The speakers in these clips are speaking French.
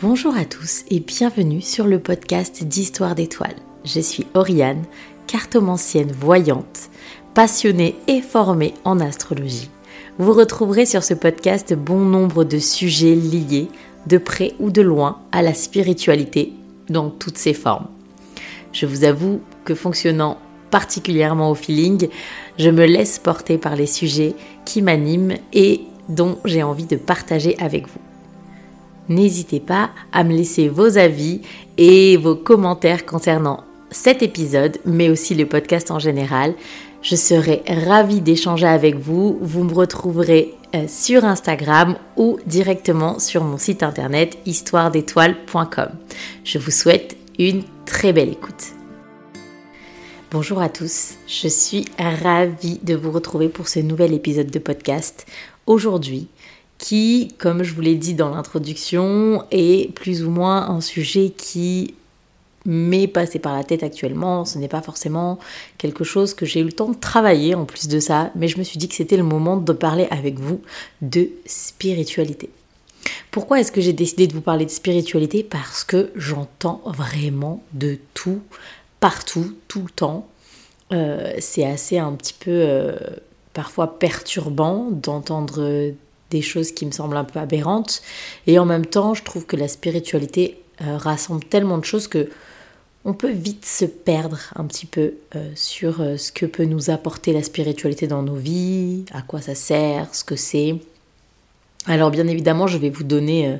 Bonjour à tous et bienvenue sur le podcast d'Histoire d'étoiles. Je suis Oriane, cartomancienne voyante, passionnée et formée en astrologie. Vous retrouverez sur ce podcast bon nombre de sujets liés, de près ou de loin, à la spiritualité dans toutes ses formes. Je vous avoue que fonctionnant particulièrement au feeling, je me laisse porter par les sujets qui m'animent et dont j'ai envie de partager avec vous. N'hésitez pas à me laisser vos avis et vos commentaires concernant cet épisode, mais aussi le podcast en général. Je serai ravie d'échanger avec vous. Vous me retrouverez euh, sur Instagram ou directement sur mon site internet histoiredétoiles.com. Je vous souhaite une très belle écoute. Bonjour à tous, je suis ravie de vous retrouver pour ce nouvel épisode de podcast. Aujourd'hui, qui, comme je vous l'ai dit dans l'introduction, est plus ou moins un sujet qui m'est passé par la tête actuellement. Ce n'est pas forcément quelque chose que j'ai eu le temps de travailler en plus de ça, mais je me suis dit que c'était le moment de parler avec vous de spiritualité. Pourquoi est-ce que j'ai décidé de vous parler de spiritualité? Parce que j'entends vraiment de tout, partout, tout le temps. Euh, c'est assez un petit peu euh, parfois perturbant d'entendre des choses qui me semblent un peu aberrantes. Et en même temps, je trouve que la spiritualité euh, rassemble tellement de choses que on peut vite se perdre un petit peu euh, sur euh, ce que peut nous apporter la spiritualité dans nos vies, à quoi ça sert, ce que c'est. Alors bien évidemment, je vais vous donner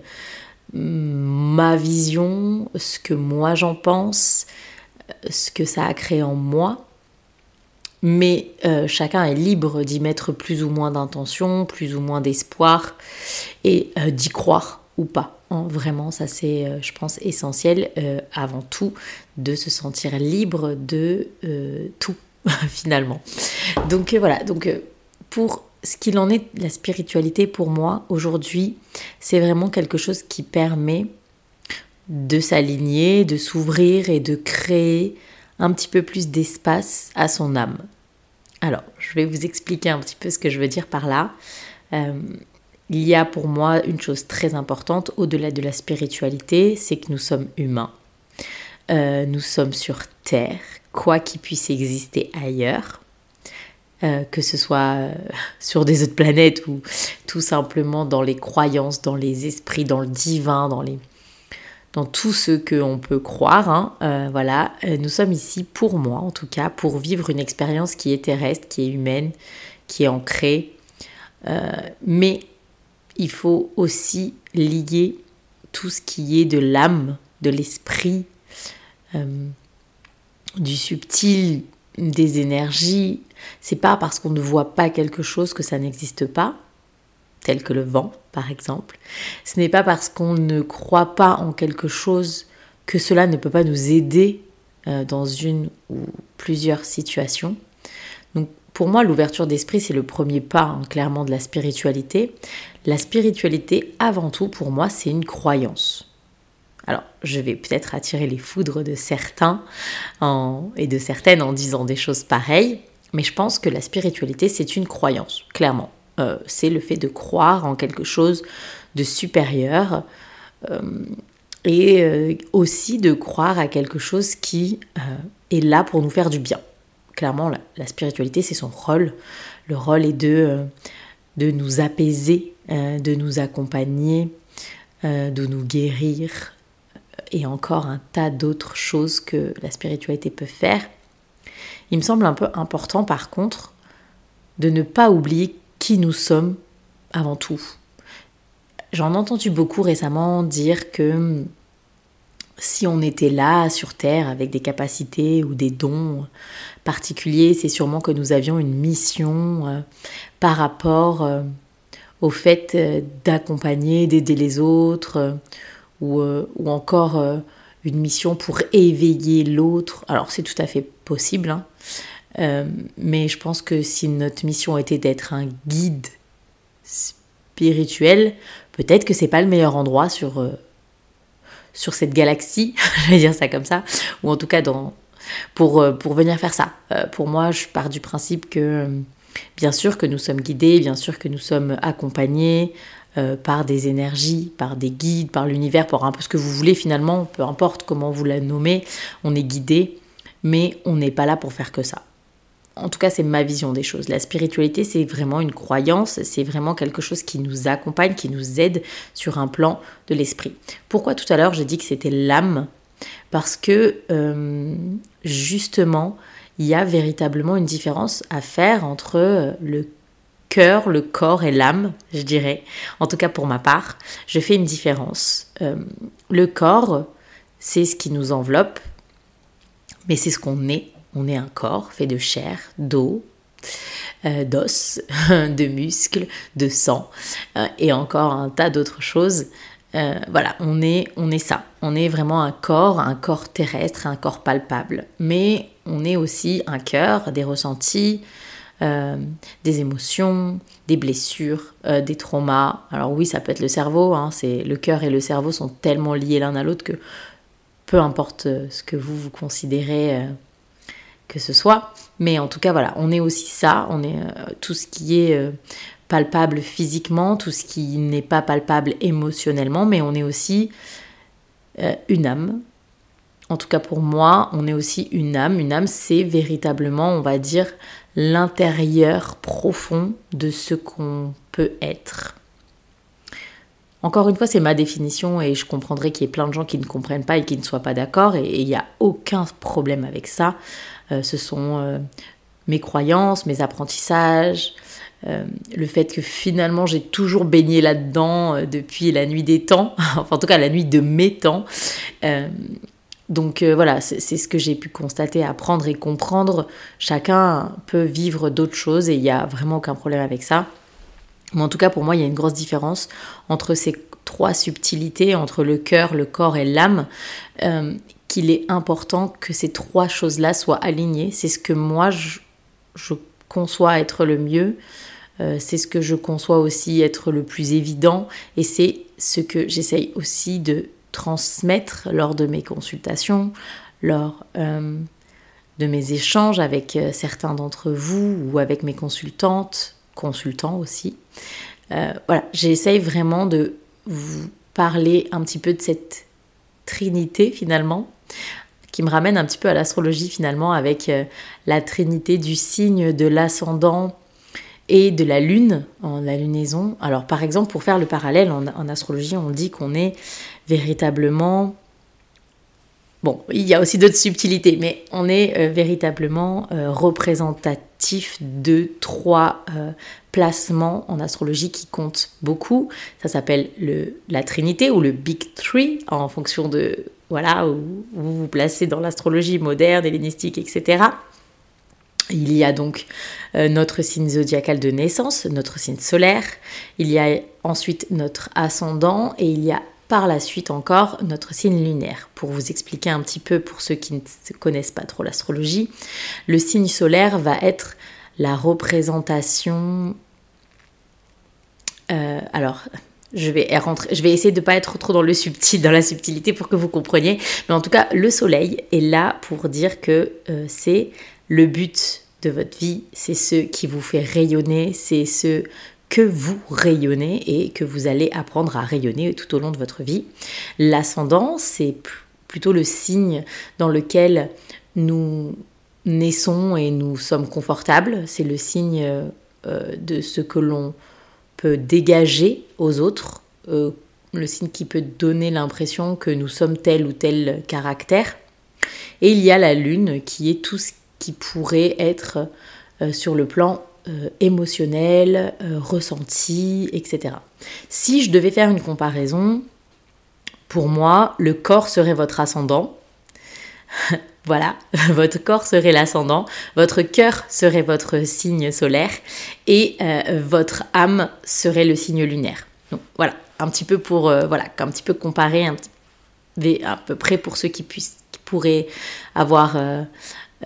ma vision, ce que moi j'en pense, ce que ça a créé en moi mais euh, chacun est libre d'y mettre plus ou moins d'intention, plus ou moins d'espoir et euh, d'y croire ou pas. Hein, vraiment, ça c'est, euh, je pense, essentiel avant tout de se sentir libre de tout finalement. Donc voilà, donc pour ce qu'il en est, la spiritualité pour moi aujourd'hui, c'est vraiment quelque chose qui permet de s'aligner, de s'ouvrir et de créer un petit peu plus d'espace à son âme. Alors, je vais vous expliquer un petit peu ce que je veux dire par là. Euh, il y a pour moi une chose très importante au-delà de la spiritualité, c'est que nous sommes humains. Euh, nous sommes sur Terre, quoi qu'il puisse exister ailleurs, euh, que ce soit sur des autres planètes ou tout simplement dans les croyances, dans les esprits, dans le divin, dans les, dans tout ce qu'on peut croire. Hein. Euh, voilà, euh, nous sommes ici pour moi, en tout cas, pour vivre une expérience qui est terrestre, qui est humaine, qui est ancrée. Euh, mais il faut aussi lier tout ce qui est de l'âme, de l'esprit, du subtil, des énergies. C'est pas parce qu'on ne voit pas quelque chose que ça n'existe pas tel que le vent par exemple. Ce n'est pas parce qu'on ne croit pas en quelque chose que cela ne peut pas nous aider euh, dans une ou plusieurs situations. Donc pour moi, l'ouverture d'esprit, c'est le premier pas hein, clairement de la spiritualité. La spiritualité, avant tout, pour moi, c'est une croyance. Alors, je vais peut-être attirer les foudres de certains et de certaines en disant des choses pareilles, mais je pense que la spiritualité, c'est une croyance, clairement. Euh, c'est le fait de croire en quelque chose de supérieur euh, et euh, aussi de croire à quelque chose qui est là pour nous faire du bien. Clairement, la, spiritualité, c'est son rôle. Le rôle est de, de nous apaiser, de nous accompagner, de nous guérir et encore un tas d'autres choses que la spiritualité peut faire. Il me semble un peu important par contre de ne pas oublier nous sommes avant tout. J'en ai entendu beaucoup récemment dire que si on était là sur Terre avec des capacités ou des dons particuliers, c'est sûrement que nous avions une mission euh, par rapport euh, au fait euh, d'accompagner, d'aider les autres, ou, ou, encore une mission pour éveiller l'autre. Alors c'est tout à fait possible, hein. Euh, mais je pense que si notre mission était d'être un guide spirituel, peut-être que c'est pas le meilleur endroit sur, euh, sur cette galaxie, je vais dire ça comme ça, ou en tout cas dans, pour, euh, pour venir faire ça. pour moi, je pars du principe que bien sûr que nous sommes guidés, bien sûr que nous sommes accompagnés, par des énergies, par des guides, par l'univers, par un peu ce que vous voulez finalement, peu importe comment vous la nommez, on est guidé, mais on n'est pas là pour faire que ça. En tout cas, c'est ma vision des choses. La spiritualité, c'est vraiment une croyance, c'est vraiment quelque chose qui nous accompagne, qui nous aide sur un plan de l'esprit. Pourquoi tout à l'heure j'ai dit que c'était l'âme? Parce que euh, justement, il y a véritablement une différence à faire entre le cœur, le corps et l'âme, je dirais. En tout cas pour ma part, je fais une différence. Euh, le corps, c'est ce qui nous enveloppe, mais c'est ce qu'on est. On est un corps fait de chair, d'eau, euh, d'os, de muscles, de sang euh, et encore un tas d'autres choses. voilà, on est, on est ça. On est vraiment un corps, un corps terrestre, un corps palpable. Mais on est aussi un cœur, des ressentis, euh, des émotions, des blessures, euh, des traumas. Alors oui, ça peut être le cerveau, hein, c'est le cœur et le cerveau sont tellement liés l'un à l'autre que peu importe euh, ce que vous vous considérez que ce soit, mais en tout cas voilà, on est aussi ça, on est tout ce qui est palpable physiquement, tout ce qui n'est pas palpable émotionnellement, mais on est aussi une âme. En tout cas pour moi, on est aussi une âme. Une âme, c'est véritablement, on va dire, l'intérieur profond de ce qu'on peut être. Encore une fois, c'est ma définition et je comprendrai qu'il y ait plein de gens qui ne comprennent pas et qui ne soient pas d'accord et il n'y a aucun problème avec ça. Euh, ce sont euh, mes croyances, mes apprentissages, euh, le fait que finalement j'ai toujours baigné là-dedans depuis la nuit des temps, enfin en tout cas la nuit de mes temps. Donc voilà, c'est ce que j'ai pu constater, apprendre et comprendre. Chacun peut vivre d'autres choses et il n'y a vraiment aucun problème avec ça. Mais en tout cas, pour moi, il y a une grosse différence entre ces trois subtilités, entre le cœur, le corps et l'âme, qu'il est important que ces trois choses-là soient alignées. C'est ce que moi, je, conçois être le mieux. Euh, c'est ce que je conçois aussi être le plus évident et c'est ce que j'essaye aussi de transmettre lors de mes consultations, lors euh, de mes échanges avec euh, certains d'entre vous ou avec mes consultantes, consultants aussi. Voilà, j'essaye vraiment de vous parler un petit peu de cette trinité finalement, qui me ramène un petit peu à l'astrologie finalement avec la trinité du signe de l'ascendant et de la lune, en la lunaison. Alors par exemple, pour faire le parallèle, en astrologie, on dit qu'on est véritablement... Bon, il y a aussi d'autres subtilités, mais on est euh, véritablement euh, représentatif de trois euh, placements en astrologie qui comptent beaucoup. Ça s'appelle la Trinité ou le Big Three en fonction de voilà où vous vous placez dans l'astrologie moderne, hellénistique, etc. Il y a donc notre signe zodiacal de naissance, notre signe solaire. Il y a ensuite notre ascendant et il y a par la suite encore notre signe lunaire. Pour vous expliquer un petit peu, pour ceux qui ne connaissent pas trop l'astrologie, le signe solaire va être la représentation... Euh, alors, je vais, essayer de ne pas être trop dans le subtil, dans la subtilité pour que vous compreniez. Mais en tout cas, le soleil est là pour dire que euh, c'est le but de votre vie, c'est ce qui vous fait rayonner, c'est ce que vous rayonnez et que vous allez apprendre à rayonner tout au long de votre vie. L'ascendant, c'est plutôt le signe dans lequel nous naissons et nous sommes confortables. C'est le signe euh, de ce que l'on peut dégager aux autres, euh, le signe qui peut donner l'impression que nous sommes tel ou tel caractère. Et il y a la lune qui est tout ce qui pourrait être euh, sur le plan euh, émotionnel, euh, ressenti, etc. Si je devais faire une comparaison, pour moi, le corps serait votre ascendant. voilà, votre corps serait l'ascendant, votre cœur serait votre signe solaire et euh, votre âme serait le signe lunaire. Donc voilà, un petit peu pour voilà, un petit peu comparer un à peu près pour ceux qui qui pourraient avoir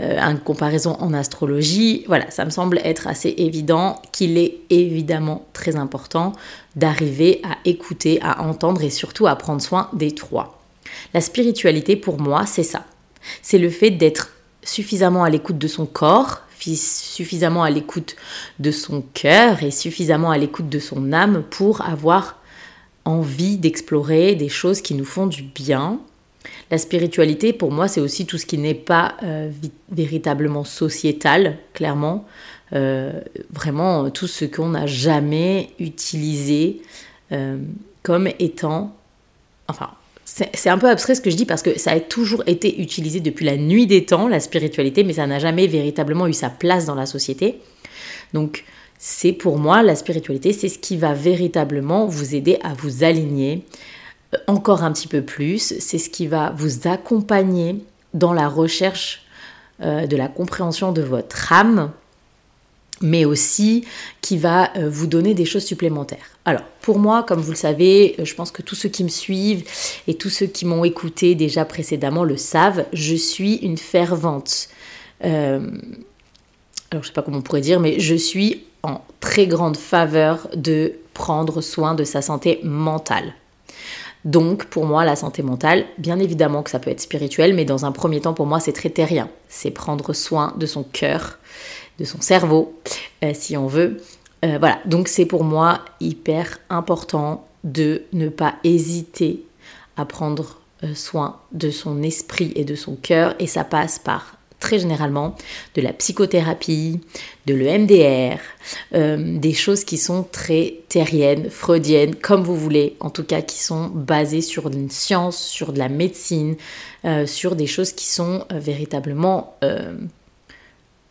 euh, une comparaison en astrologie. Voilà, ça me semble être assez évident qu'il est évidemment très important d'arriver à écouter, à entendre et surtout à prendre soin des trois. La spiritualité, pour moi, c'est ça. C'est le fait d'être suffisamment à l'écoute de son corps, suffisamment à l'écoute de son cœur et suffisamment à l'écoute de son âme pour avoir envie d'explorer des choses qui nous font du bien. La spiritualité, pour moi, c'est aussi tout ce qui n'est pas euh, véritablement sociétal, clairement. Euh, vraiment, tout ce qu'on n'a jamais utilisé comme étant... Enfin, c'est un peu abstrait ce que je dis parce que ça a toujours été utilisé depuis la nuit des temps, la spiritualité, mais ça n'a jamais véritablement eu sa place dans la société. Donc, c'est pour moi, la spiritualité, c'est ce qui va véritablement vous aider à vous aligner euh, encore un petit peu plus. C'est ce qui va vous accompagner dans la recherche euh, de la compréhension de votre âme, mais aussi qui va euh, vous donner des choses supplémentaires. Alors, pour moi, comme vous le savez, je pense que tous ceux qui me suivent et tous ceux qui m'ont écouté déjà précédemment le savent, je suis une fervente. alors, je ne sais pas comment on pourrait dire, mais je suis en très grande faveur de prendre soin de sa santé mentale. Donc pour moi, la santé mentale, bien évidemment que ça peut être spirituel, mais dans un premier temps, pour moi, c'est très terrien. C'est prendre soin de son cœur, de son cerveau, euh, si on veut. Euh, voilà, donc c'est pour moi hyper important de ne pas hésiter à prendre euh, soin de son esprit et de son cœur, et ça passe par très généralement de la psychothérapie, de l'EMDR, euh, des choses qui sont très terriennes, freudiennes, comme vous voulez, en tout cas qui sont basées sur une science, sur de la médecine, euh, sur des choses qui sont euh, véritablement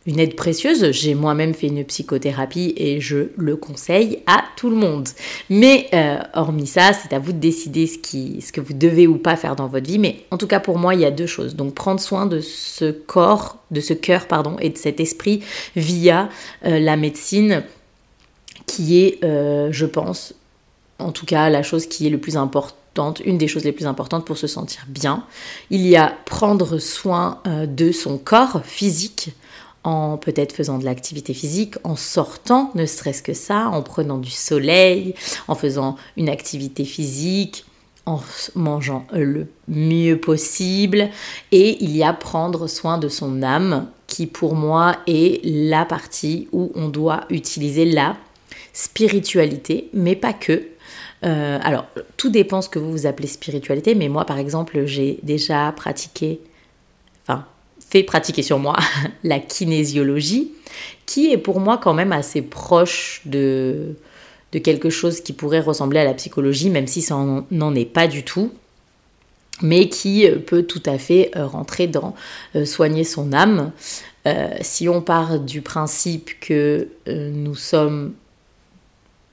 une aide précieuse. J'ai moi-même fait une psychothérapie et je le conseille à tout le monde. Mais euh, hormis ça, c'est à vous de décider ce, qui, ce que vous devez ou pas faire dans votre vie. Mais en tout cas, pour moi, il y a deux choses. Donc prendre soin de ce corps, de ce cœur, pardon, et de cet esprit via euh, la médecine qui est, euh, je pense, en tout cas, la chose qui est le plus importante une des choses les plus importantes pour se sentir bien. Il y a prendre soin de son corps physique peut-être faisant de l'activité physique, en sortant, ne serait-ce que ça, en prenant du soleil, en faisant une activité physique, en mangeant le mieux possible. Et il y a prendre soin de son âme, qui pour moi est la partie où on doit utiliser la spiritualité, mais pas que. Euh, alors, tout dépend ce que vous vous appelez spiritualité, mais moi, par exemple, j'ai déjà pratiqué, enfin, fait pratiquer sur moi la kinésiologie, qui est pour moi quand même assez proche de, quelque chose qui pourrait ressembler à la psychologie, même si ça n'en est pas du tout, mais qui euh, peut tout à fait euh, rentrer dans euh, soigner son âme. si on part du principe que nous sommes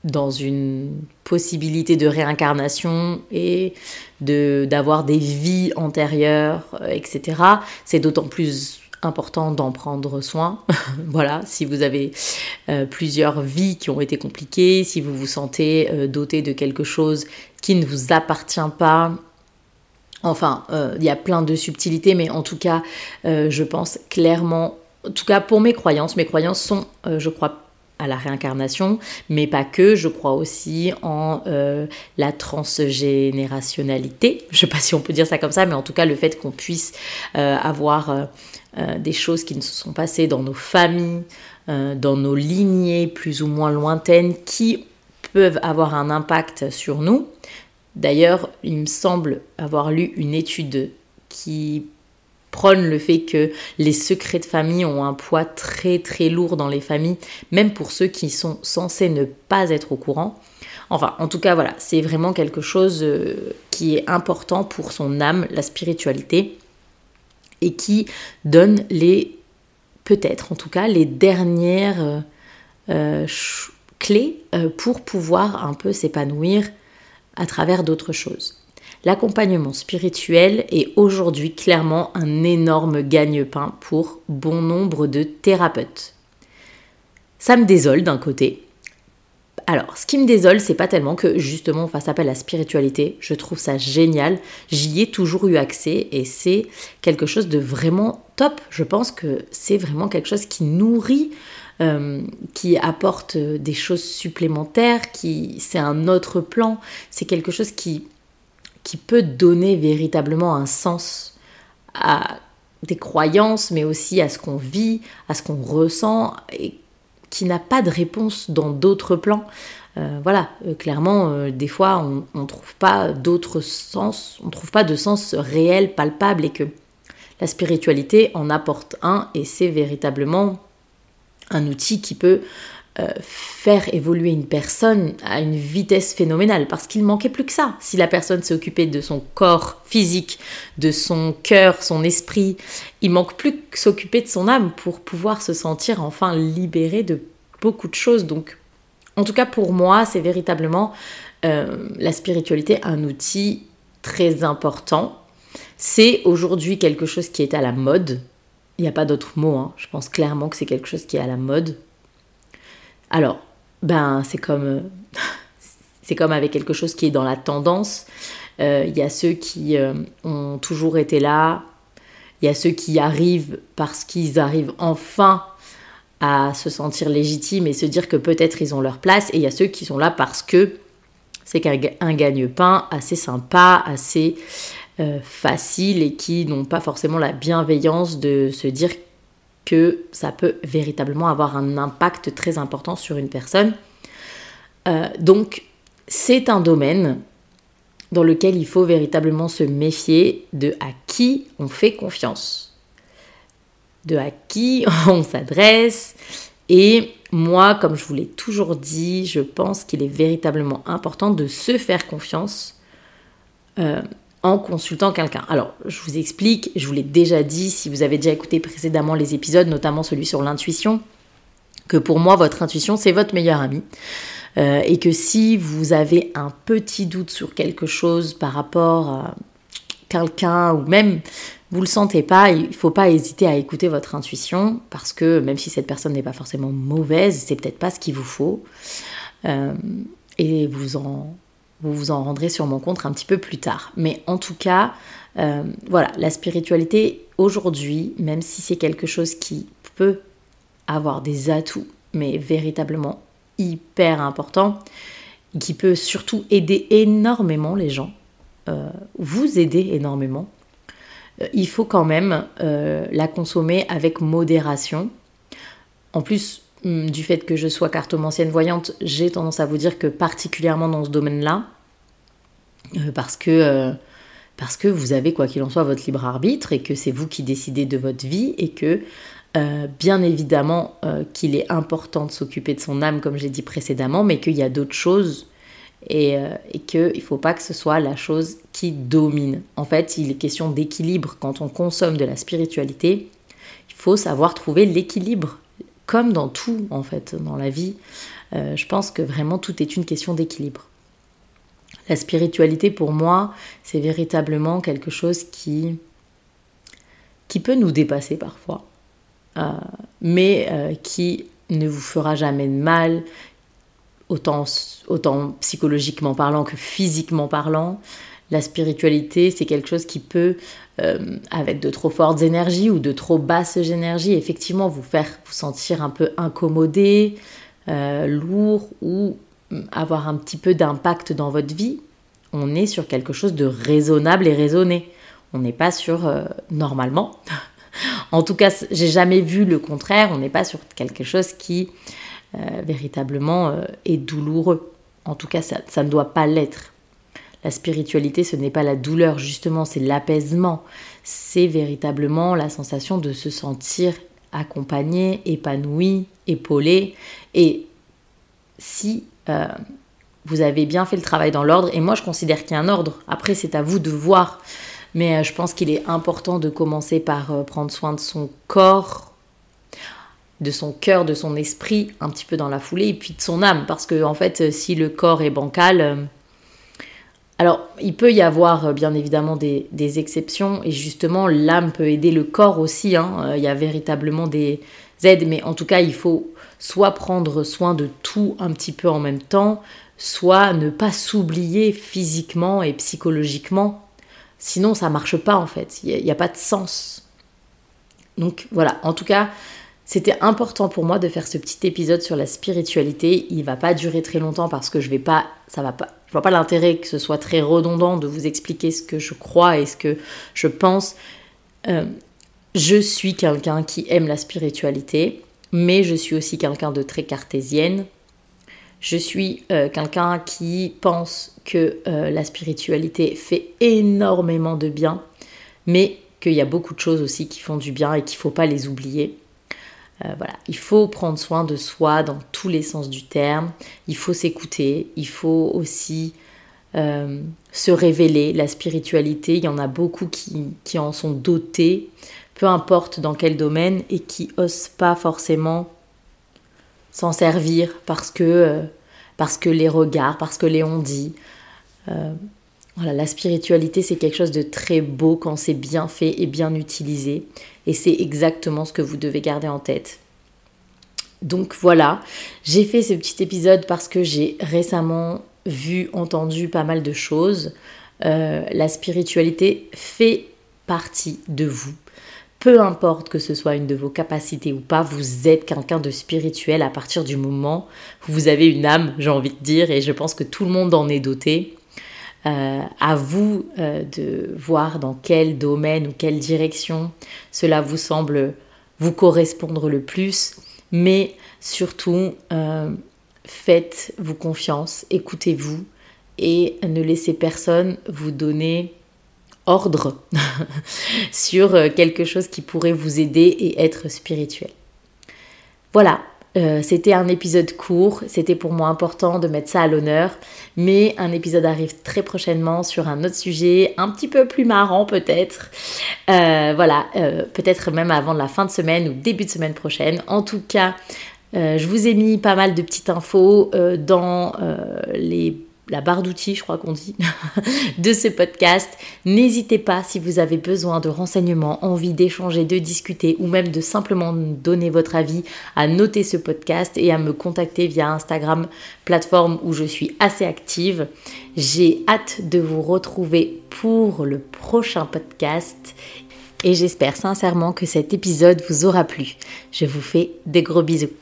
dans une possibilité de réincarnation et d'avoir des vies antérieures, euh, etc. C'est d'autant plus important d'en prendre soin. voilà, si vous avez euh, plusieurs vies qui ont été compliquées, si vous vous sentez euh, doté de quelque chose qui ne vous appartient pas. Enfin, il y a plein de subtilités, mais en tout cas, je pense clairement, en tout cas pour mes croyances, mes croyances sont, je crois, à la réincarnation, mais pas que. Je crois aussi en euh, la transgénérationnalité. Je ne sais pas si on peut dire ça comme ça, mais en tout cas le fait qu'on puisse euh, avoir euh, des choses qui ne se sont passées dans nos familles, dans nos lignées plus ou moins lointaines, qui peuvent avoir un impact sur nous. D'ailleurs, il me semble avoir lu une étude qui prône le fait que les secrets de famille ont un poids très très lourd dans les familles, même pour ceux qui sont censés ne pas être au courant. Enfin, en tout cas, voilà, c'est vraiment quelque chose euh, qui est important pour son âme, la spiritualité, et qui donne les, peut-être en tout cas, les dernières euh, euh, clés pour pouvoir un peu s'épanouir à travers d'autres choses. L'accompagnement spirituel est aujourd'hui clairement un énorme gagne-pain pour bon nombre de thérapeutes. Ça me désole d'un côté. Alors, ce qui me désole, c'est pas tellement que justement on fasse appel à la spiritualité. Je trouve ça génial. J'y ai toujours eu accès et c'est quelque chose de vraiment top. Je pense que c'est vraiment quelque chose qui nourrit euh, qui apporte des choses supplémentaires, qui c'est un autre plan, c'est quelque chose qui qui peut donner véritablement un sens à des croyances, mais aussi à ce qu'on vit, à ce qu'on ressent. Et qui n'a pas de réponse dans d'autres plans. Euh, voilà, euh, clairement, euh, des fois, on ne trouve pas d'autres sens, on ne trouve pas de sens réel, palpable, et que la spiritualité en apporte un, et c'est véritablement un outil qui peut faire évoluer une personne à une vitesse phénoménale, parce qu'il manquait plus que ça. Si la personne s'est occupée de son corps physique, de son cœur, son esprit, il manque plus que s'occuper de son âme pour pouvoir se sentir enfin libéré de beaucoup de choses. Donc en tout cas, pour moi, c'est véritablement euh, la spiritualité un outil très important. C'est aujourd'hui quelque chose qui est à la mode. Il n'y a pas d'autre mot. Hein. Je pense clairement que c'est quelque chose qui est à la mode. Alors, ben, c'est comme, euh, c'est comme avec quelque chose qui est dans la tendance. Euh, il y a ceux qui ont toujours été là. Il y a ceux qui arrivent parce qu'ils arrivent enfin à se sentir légitime et se dire que peut-être ils ont leur place. Et il y a ceux qui sont là parce que c'est un gagne-pain assez sympa, assez euh, facile et qui n'ont pas forcément la bienveillance de se dire que ça peut véritablement avoir un impact très important sur une personne. Euh, donc c'est un domaine dans lequel il faut véritablement se méfier de à qui on fait confiance de à qui on s'adresse. Et moi, comme je vous l'ai toujours dit, je pense qu'il est véritablement important de se faire confiance euh, en consultant quelqu'un. Alors, je vous explique, je vous l'ai déjà dit, si vous avez déjà écouté précédemment les épisodes, notamment celui sur l'intuition, que pour moi, votre intuition, c'est votre meilleur ami. Euh, et que si vous avez un petit doute sur quelque chose par rapport à quelqu'un ou même vous le sentez pas, il faut pas hésiter à écouter votre intuition parce que même si cette personne n'est pas forcément mauvaise, c'est peut-être pas ce qu'il vous faut. Euh, et vous en, vous vous en rendrez sur mon compte un petit peu plus tard. Mais en tout cas, euh, voilà, la spiritualité aujourd'hui, même si c'est quelque chose qui peut avoir des atouts, mais véritablement hyper important, qui peut surtout aider énormément les gens, euh, vous aider énormément, euh, il faut quand même la consommer avec modération. En plus du fait que je sois cartomancienne voyante, j'ai tendance à vous dire que particulièrement dans ce domaine-là, euh, parce que parce que vous avez quoi qu'il en soit votre libre arbitre et que c'est vous qui décidez de votre vie et que bien évidemment qu'il est important de s'occuper de son âme comme j'ai dit précédemment, mais qu'il y a d'autres choses et, euh, et qu'il ne faut pas que ce soit la chose qui domine. En fait, il est question d'équilibre. Quand on consomme de la spiritualité, il faut savoir trouver l'équilibre, comme dans tout, en fait, dans la vie. Euh, je pense que vraiment tout est une question d'équilibre. La spiritualité, pour moi, c'est véritablement quelque chose qui, qui peut nous dépasser parfois, euh, mais qui ne vous fera jamais de mal, autant psychologiquement parlant que physiquement parlant. La spiritualité, c'est quelque chose qui peut, euh, avec de trop fortes énergies ou de trop basses énergies, effectivement vous faire vous sentir un peu incommodé, euh, lourd ou mm, avoir un petit peu d'impact dans votre vie. On est sur quelque chose de raisonnable et raisonné. On n'est pas sur euh, normalement. en tout cas, j'ai jamais vu le contraire. On n'est pas sur quelque chose qui véritablement est douloureux. En tout cas, ça ne doit pas l'être. La spiritualité, ce n'est pas la douleur, justement, c'est l'apaisement. C'est véritablement la sensation de se sentir accompagné, épanoui, épaulé. Et si euh, vous avez bien fait le travail dans l'ordre, et moi je considère qu'il y a un ordre, après c'est à vous de voir, mais je pense qu'il est important de commencer par prendre soin de son corps, de son cœur, de son esprit, un petit peu dans la foulée, et puis de son âme, parce que en fait, si le corps est bancal, euh, alors il peut y avoir euh, bien évidemment des, exceptions, et justement l'âme peut aider le corps aussi, hein. euh, il y a véritablement des aides, mais en tout cas il faut soit prendre soin de tout un petit peu en même temps, soit ne pas s'oublier physiquement et psychologiquement, sinon ça marche pas en fait, il n'y a pas de sens. Donc voilà, en tout cas, c'était important pour moi de faire ce petit épisode sur la spiritualité. Il va pas durer très longtemps parce que je vais pas, ça va pas, je vois pas l'intérêt que ce soit très redondant de vous expliquer ce que je crois et ce que je pense. Euh, je suis quelqu'un qui aime la spiritualité. mais je suis aussi quelqu'un de très cartésienne. Je suis euh, quelqu'un qui pense que euh, la spiritualité fait énormément de bien, mais qu'il y a beaucoup de choses aussi qui font du bien et qu'il ne faut pas les oublier. Euh, il faut prendre soin de soi dans tous les sens du terme. Il faut s'écouter. Il faut aussi se révéler. La spiritualité, il y en a beaucoup qui, qui en sont dotés, peu importe dans quel domaine, et qui osent pas forcément s'en servir parce que, euh, parce que les regards, parce que les on dit. Voilà, la spiritualité, c'est quelque chose de très beau quand c'est bien fait et bien utilisé. Et c'est exactement ce que vous devez garder en tête. Donc voilà, j'ai fait ce petit épisode parce que j'ai récemment vu, entendu pas mal de choses. Euh, la spiritualité fait partie de vous peu importe que ce soit une de vos capacités ou pas, vous êtes quelqu'un de spirituel à partir du moment où vous avez une âme, j'ai envie de dire, et je pense que tout le monde en est doté. Euh, à vous euh, de voir dans quel domaine ou quelle direction cela vous semble vous correspondre le plus, mais surtout euh, faites-vous confiance, écoutez-vous et ne laissez personne vous donner ordre sur quelque chose qui pourrait vous aider et être spirituel. Voilà, euh, c'était un épisode court, c'était pour moi important de mettre ça à l'honneur, mais un épisode arrive très prochainement sur un autre sujet, un petit peu plus marrant peut-être. Euh, voilà, peut-être même avant la fin de semaine ou début de semaine prochaine. En tout cas, je vous ai mis pas mal de petites infos dans les la barre d'outils, je crois qu'on dit, de ce podcast. N'hésitez pas si vous avez besoin de renseignements, envie d'échanger, de discuter ou même de simplement donner votre avis, à noter ce podcast et à me contacter via Instagram, plateforme où je suis assez active. J'ai hâte de vous retrouver pour le prochain podcast et j'espère sincèrement que cet épisode vous aura plu. Je vous fais des gros bisous.